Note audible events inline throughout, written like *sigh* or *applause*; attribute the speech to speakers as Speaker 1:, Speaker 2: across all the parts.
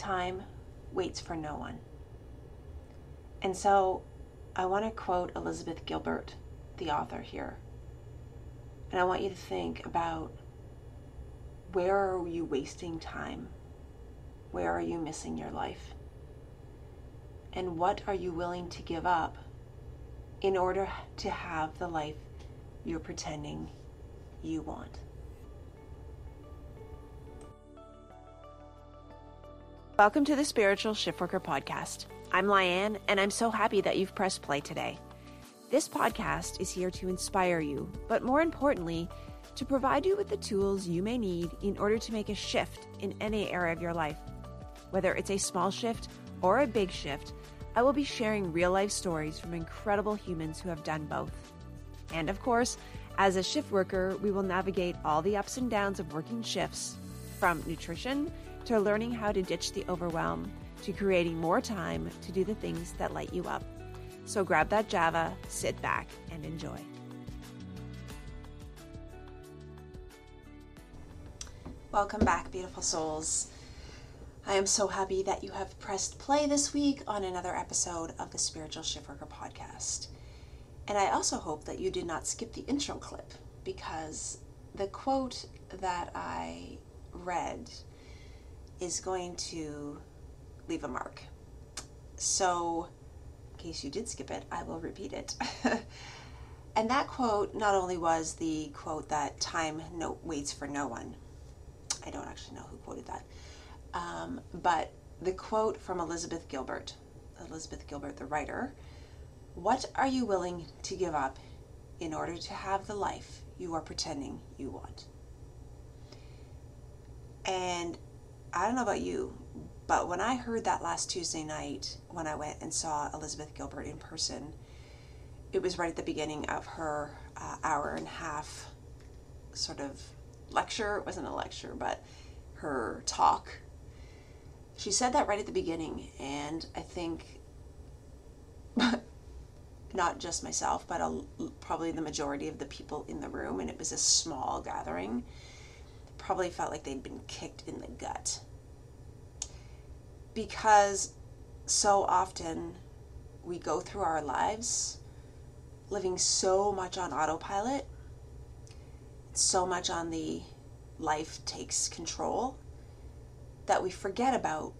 Speaker 1: time waits for no one. And so I want to quote Elizabeth Gilbert, the author here. And I want you to think about where are you wasting time? Where are you missing your life? And what are you willing to give up in order to have the life you're pretending you want? Welcome to the Spiritual Shiftworker Podcast. I'm Lianne, and I'm so happy that you've pressed play today. This podcast is here to inspire you, but more importantly, to provide you with the tools you may need in order to make a shift in any area of your life. Whether it's a small shift or a big shift, I will be sharing real life stories from incredible humans who have done both. And of course, as a shift worker, we will navigate all the ups and downs of working shifts from nutrition to learning how to ditch the overwhelm to creating more time to do the things that light you up. So grab that Java, sit back, and enjoy. Welcome back, beautiful souls. I am so happy that you have pressed play this week on another episode of the Spiritual Shiftworker podcast. And I also hope that you did not skip the intro clip because the quote that I read is going to leave a mark. So, in case you did skip it, I will repeat it. *laughs* and that quote not only was the quote that time no, waits for no one, I don't actually know who quoted that, um, but the quote from Elizabeth Gilbert, Elizabeth Gilbert, the writer, what are you willing to give up in order to have the life you are pretending you want? And I don't know about you, but when I heard that last Tuesday night, when I went and saw Elizabeth Gilbert in person, it was right at the beginning of her uh, hour and a half sort of lecture. It wasn't a lecture, but her talk. She said that right at the beginning, and I think *laughs* not just myself, but a, probably the majority of the people in the room, and it was a small gathering, probably felt like they'd been kicked in the gut because so often we go through our lives living so much on autopilot, so much on the life takes control, that we forget about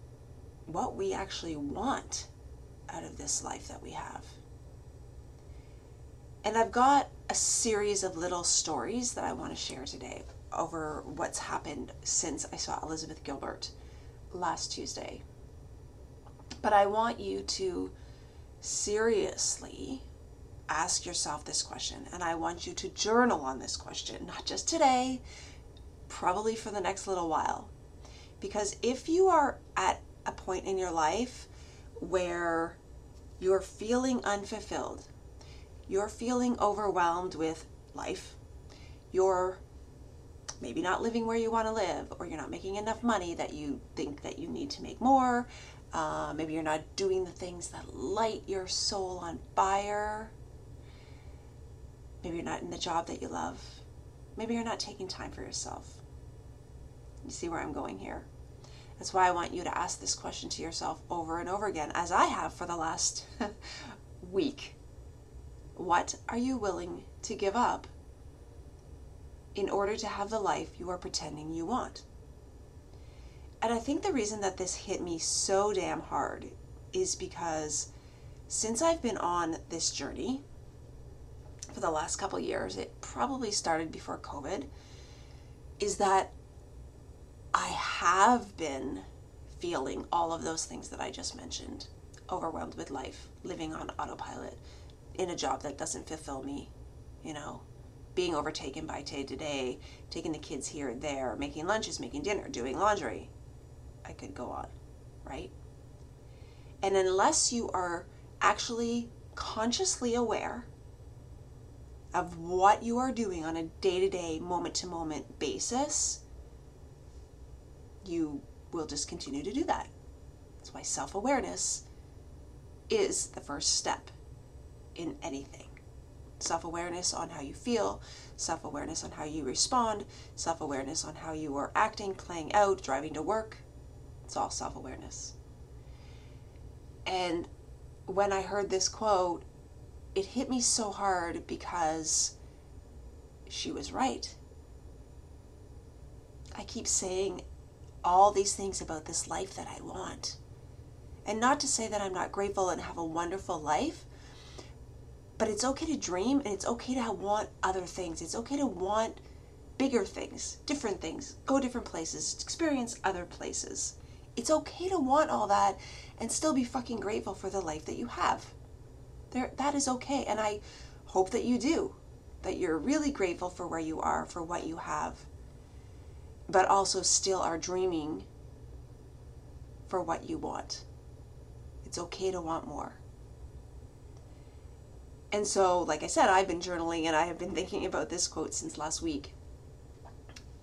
Speaker 1: what we actually want out of this life that we have. And I've got a series of little stories that I want to share today over what's happened since I saw Elizabeth Gilbert last Tuesday. But I want you to seriously ask yourself this question, and I want you to journal on this question, not just today, probably for the next little while. Because if you are at a point in your life where you're feeling unfulfilled, you're feeling overwhelmed with life, you're maybe not living where you want to live, or you're not making enough money that you think that you need to make more, uh, maybe you're not doing the things that light your soul on fire. Maybe you're not in the job that you love. Maybe you're not taking time for yourself. You see where I'm going here? That's why I want you to ask this question to yourself over and over again, as I have for the last *laughs* week. What are you willing to give up in order to have the life you are pretending you want? And I think the reason that this hit me so damn hard is because since I've been on this journey for the last couple years, it probably started before COVID, is that I have been feeling all of those things that I just mentioned overwhelmed with life, living on autopilot, in a job that doesn't fulfill me, you know, being overtaken by day to day, taking the kids here and there, making lunches, making dinner, doing laundry, I could go on, right? And unless you are actually consciously aware of what you are doing on a day to day, moment to moment basis, you will just continue to do that. That's why self awareness is the first step in anything. Self awareness on how you feel, self awareness on how you respond, self awareness on how you are acting, playing out, driving to work, It's all self awareness. And when I heard this quote, it hit me so hard because she was right. I keep saying all these things about this life that I want. And not to say that I'm not grateful and have a wonderful life, but it's okay to dream and it's okay to want other things. It's okay to want bigger things, different things, go different places, experience other places. It's okay to want all that and still be fucking grateful for the life that you have. There that is okay and I hope that you do. That you're really grateful for where you are, for what you have. But also still are dreaming for what you want. It's okay to want more. And so, like I said, I've been journaling and I have been thinking about this quote since last week.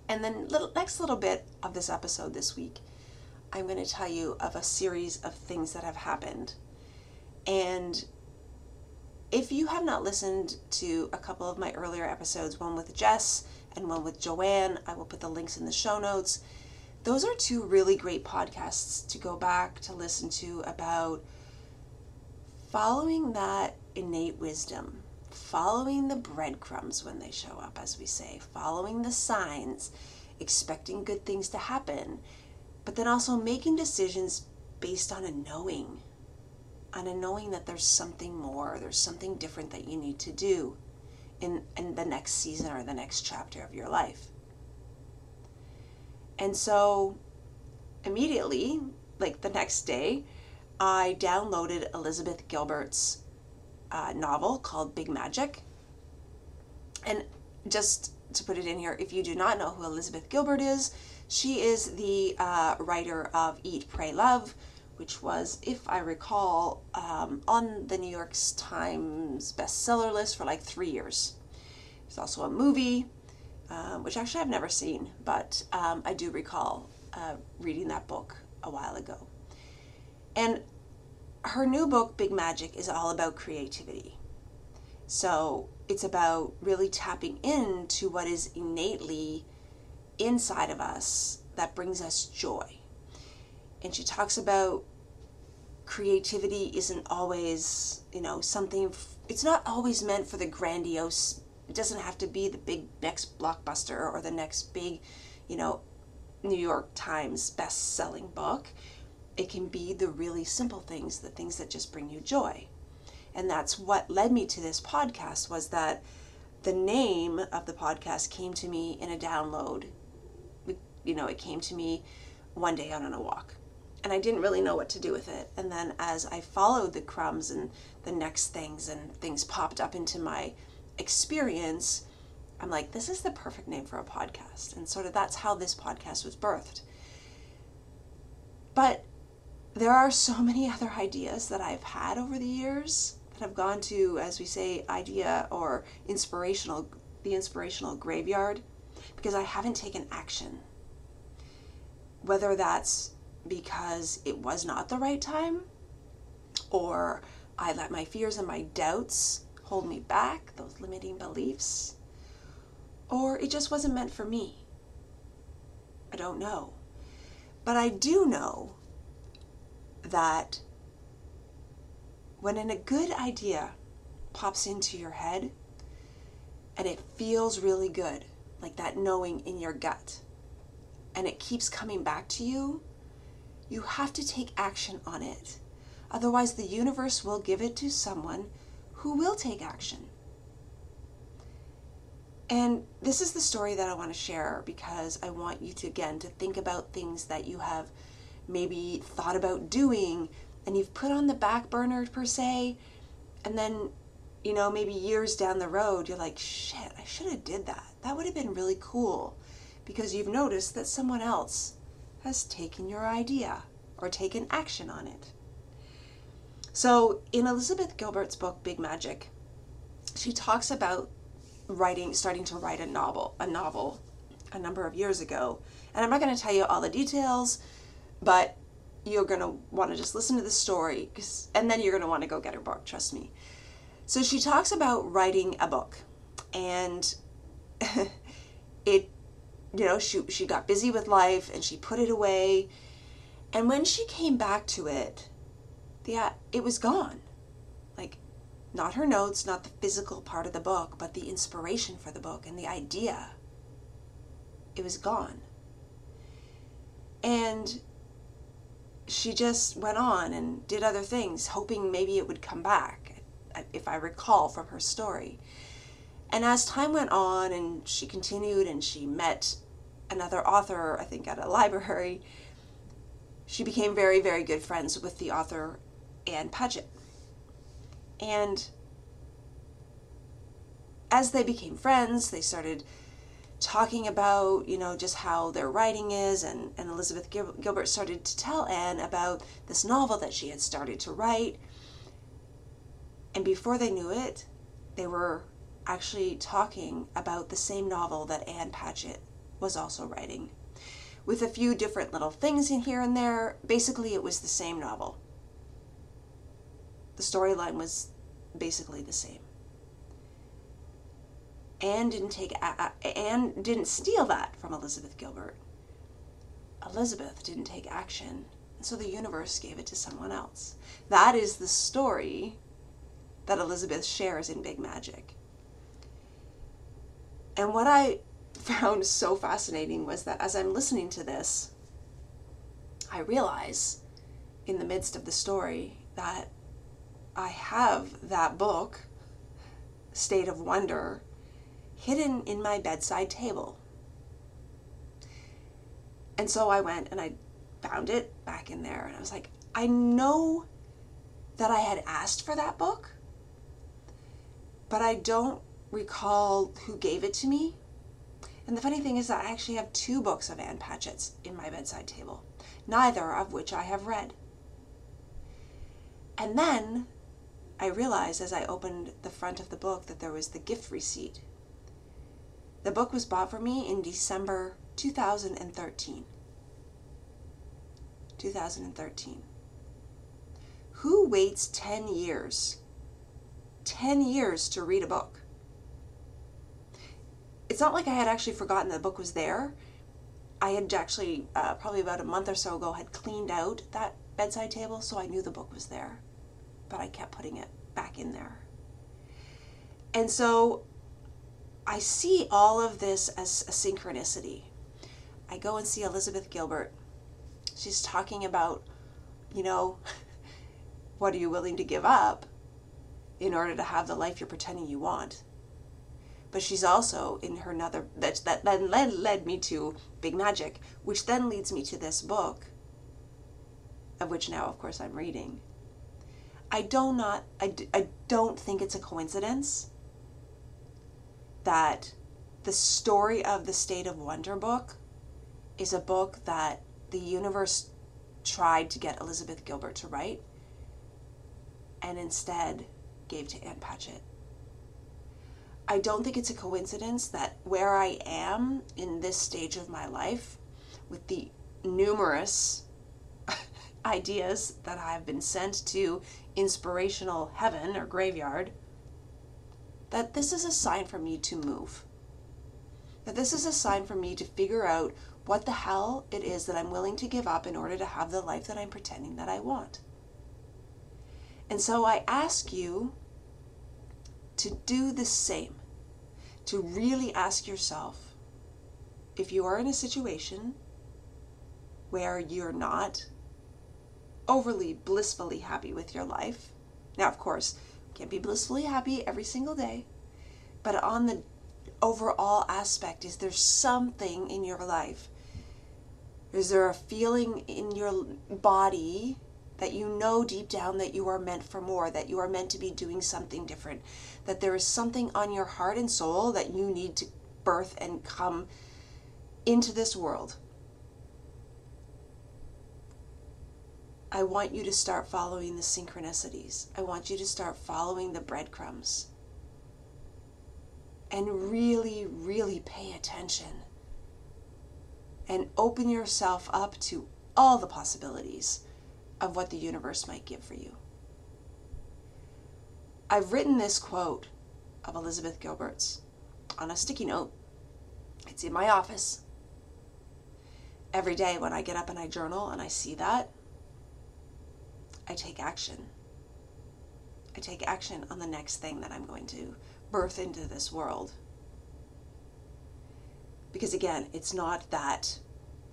Speaker 1: And then, little, next little bit of this episode this week, I'm going to tell you of a series of things that have happened. And if you have not listened to a couple of my earlier episodes, one with Jess and one with Joanne, I will put the links in the show notes. Those are two really great podcasts to go back to listen to about following that innate wisdom, following the breadcrumbs when they show up, as we say, following the signs, expecting good things to happen, but then also making decisions based on a knowing, on a knowing that there's something more, there's something different that you need to do in, in the next season or the next chapter of your life. And so immediately, like the next day, I downloaded Elizabeth Gilbert's uh, novel called Big Magic. And just to put it in here, if you do not know who Elizabeth Gilbert is, she is the uh, writer of Eat, Pray, Love, which was, if I recall, um, on the New York Times bestseller list for like three years. There's also a movie, um, which actually I've never seen, but um, I do recall uh, reading that book a while ago. And her new book, Big Magic, is all about creativity. So it's about really tapping into what is innately inside of us that brings us joy. And she talks about creativity isn't always, you know, something, it's not always meant for the grandiose, it doesn't have to be the big next blockbuster or the next big, you know, New York Times best selling book it can be the really simple things, the things that just bring you joy. And that's what led me to this podcast was that the name of the podcast came to me in a download. You know, it came to me one day out on a walk. And I didn't really know what to do with it. And then as I followed the crumbs and the next things and things popped up into my experience, I'm like, this is the perfect name for a podcast. And sort of that's how this podcast was birthed. But there are so many other ideas that I've had over the years that have gone to, as we say, idea or inspirational, the inspirational graveyard, because I haven't taken action. Whether that's because it was not the right time, or I let my fears and my doubts hold me back, those limiting beliefs, or it just wasn't meant for me. I don't know. But I do know that when a good idea pops into your head and it feels really good, like that knowing in your gut, and it keeps coming back to you, you have to take action on it. Otherwise, the universe will give it to someone who will take action. And this is the story that I want to share because I want you to, again, to think about things that you have maybe thought about doing and you've put on the back burner per se and then you know maybe years down the road you're like shit i should have did that. That would have been really cool because you've noticed that someone else has taken your idea or taken action on it. So in elizabeth gilbert's book big magic she talks about writing starting to write a novel a novel a number of years ago and i'm not going to tell you all the details but you're going to want to just listen to the story and then you're going to want to go get her book trust me so she talks about writing a book and *laughs* it you know she she got busy with life and she put it away And when she came back to it, the it was gone. Like not her notes, not the physical part of the book, but the inspiration for the book and the idea. It was gone. And she just went on and did other things, hoping maybe it would come back, if I recall from her story. And as time went on and she continued and she met another author, I think at a library, she became very, very good friends with the author Ann Patchett. And as they became friends, they started talking about, you know, just how their writing is, and, and Elizabeth Gil- Gilbert started to tell Ann about this novel that she had started to write. And before they knew it, they were actually talking about the same novel that Ann Patchett was also writing, with a few different little things in here and there. Basically, it was the same novel. The storyline was basically the same. Ann didn't take Ann didn't steal that from Elizabeth Gilbert. Elizabeth didn't take action, and so the universe gave it to someone else. That is the story that Elizabeth shares in Big Magic. And what I *laughs* found so fascinating was that as I'm listening to this, I realize in the midst of the story that I have that book, State of Wonder, hidden in my bedside table. And so I went and I found it back in there, and I was like, I know that I had asked for that book, but I don't recall who gave it to me. And the funny thing is that I actually have two books of Ann Patchett's in my bedside table, neither of which I have read. And then I realized as I opened the front of the book that there was the gift receipt the book was bought for me in December 2013. 2013. Who waits 10 years? 10 years to read a book. It's not like I had actually forgotten the book was there. I had actually, uh, probably about a month or so ago, had cleaned out that bedside table, so I knew the book was there. But I kept putting it back in there. And so I see all of this as a synchronicity. I go and see Elizabeth Gilbert. She's talking about, you know, *laughs* what are you willing to give up in order to have the life you're pretending you want? But she's also in her another that that then led, led me to Big Magic, which then leads me to this book, of which now, of course, I'm reading. I do not I, I don't think it's a coincidence that the story of the State of Wonder book is a book that the universe tried to get Elizabeth Gilbert to write and instead gave to Ann Patchett. I don't think it's a coincidence that where I am in this stage of my life, with the numerous *laughs* ideas that I've been sent to inspirational heaven or graveyard, that this is a sign for me to move. That this is a sign for me to figure out what the hell it is that I'm willing to give up in order to have the life that I'm pretending that I want. And so I ask you to do the same, to really ask yourself if you are in a situation where you're not overly blissfully happy with your life. Now, of course, can't be blissfully happy every single day, but on the overall aspect, is there something in your life? Is there a feeling in your body that you know deep down that you are meant for more, that you are meant to be doing something different, that there is something on your heart and soul that you need to birth and come into this world? I want you to start following the synchronicities. I want you to start following the breadcrumbs. And really, really pay attention. And open yourself up to all the possibilities of what the universe might give for you. I've written this quote of Elizabeth Gilbert's on a sticky note. It's in my office. every day when I get up and I journal and I see that, I take action. I take action on the next thing that I'm going to birth into this world. Because again, it's not that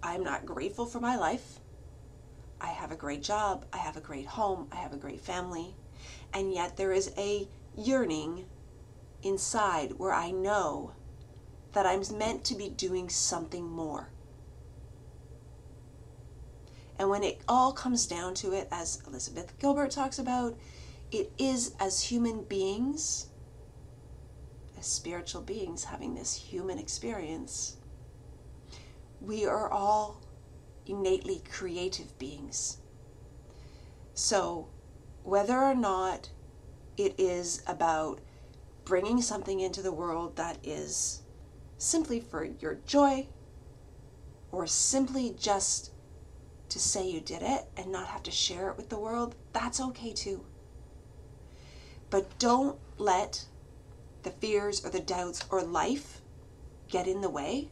Speaker 1: I'm not grateful for my life. I have a great job, I have a great home, I have a great family, and yet there is a yearning inside where I know that I'm meant to be doing something more. And when it all comes down to it, as Elizabeth Gilbert talks about, it is as human beings, as spiritual beings having this human experience, we are all innately creative beings. So, whether or not it is about bringing something into the world that is simply for your joy or simply just to say you did it and not have to share it with the world, that's okay too. But don't let the fears or the doubts or life get in the way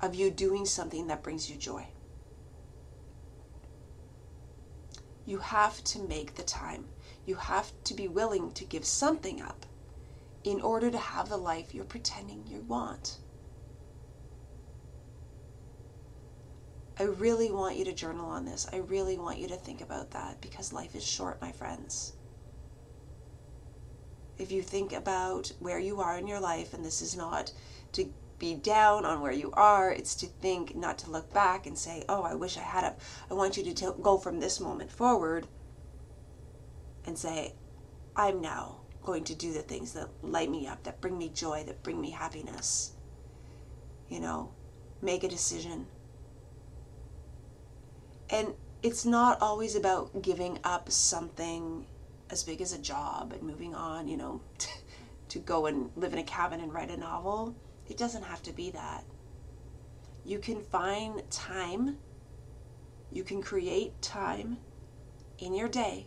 Speaker 1: of you doing something that brings you joy. You have to make the time. You have to be willing to give something up in order to have the life you're pretending you want. I really want you to journal on this. I really want you to think about that because life is short, my friends. If you think about where you are in your life, and this is not to be down on where you are, it's to think, not to look back and say, oh, I wish I had a. I want you to t- go from this moment forward and say, I'm now going to do the things that light me up, that bring me joy, that bring me happiness. You know, make a decision and it's not always about giving up something as big as a job and moving on, you know, *laughs* to go and live in a cabin and write a novel. It doesn't have to be that. You can find time, you can create time in your day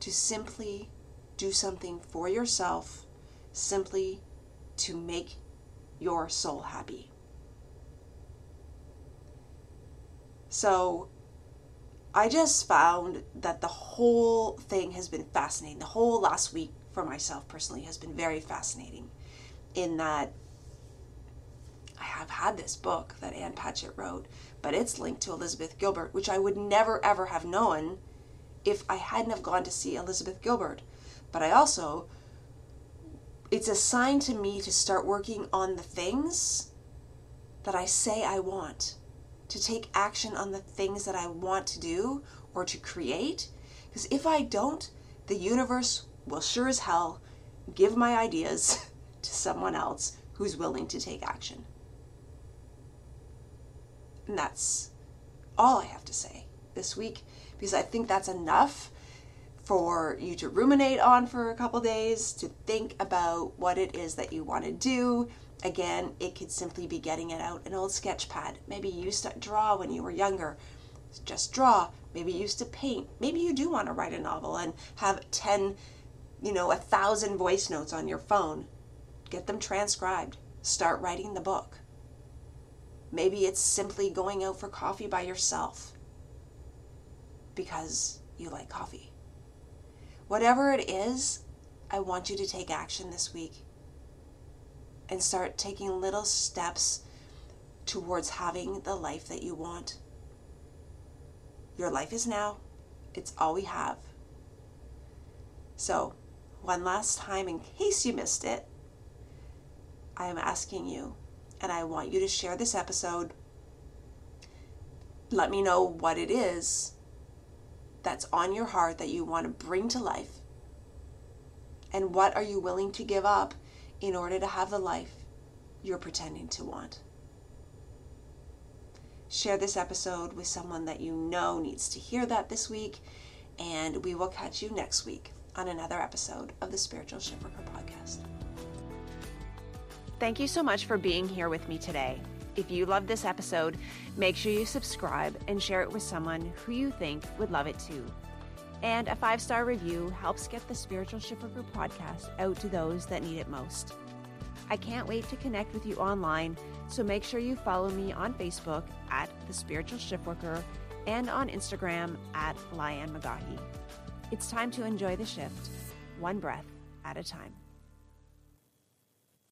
Speaker 1: to simply do something for yourself, simply to make your soul happy. So I just found that the whole thing has been fascinating. The whole last week for myself personally has been very fascinating in that I have had this book that Ann Patchett wrote, but it's linked to Elizabeth Gilbert, which I would never ever have known if I hadn't have gone to see Elizabeth Gilbert. But I also it's a sign to me to start working on the things that I say I want to take action on the things that I want to do or to create. Because if I don't, the universe will sure as hell give my ideas *laughs* to someone else who's willing to take action. And that's all I have to say this week because I think that's enough for you to ruminate on for a couple days, to think about what it is that you want to do, Again, it could simply be getting it out an old sketch pad. Maybe you used to draw when you were younger. Just draw. Maybe you used to paint. Maybe you do want to write a novel and have 10, you know, a thousand voice notes on your phone. Get them transcribed. Start writing the book. Maybe it's simply going out for coffee by yourself because you like coffee. Whatever it is, I want you to take action this week and start taking little steps towards having the life that you want. Your life is now, it's all we have. So, one last time, in case you missed it, I am asking you, and I want you to share this episode. Let me know what it is that's on your heart that you want to bring to life. And what are you willing to give up in order to have the life you're pretending to want. Share this episode with someone that you know needs to hear that this week, and we will catch you next week on another episode of the Spiritual Shiftworker Podcast.
Speaker 2: Thank you so much for being here with me today. If you love this episode, make sure you subscribe and share it with someone who you think would love it too. And a five star review helps get the Spiritual Shiftworker podcast out to those that need it most. I can't wait to connect with you online, so make sure you follow me on Facebook at The Spiritual Shiftworker and on Instagram at Lianne McGaughy. It's time to enjoy the shift, one breath at a time.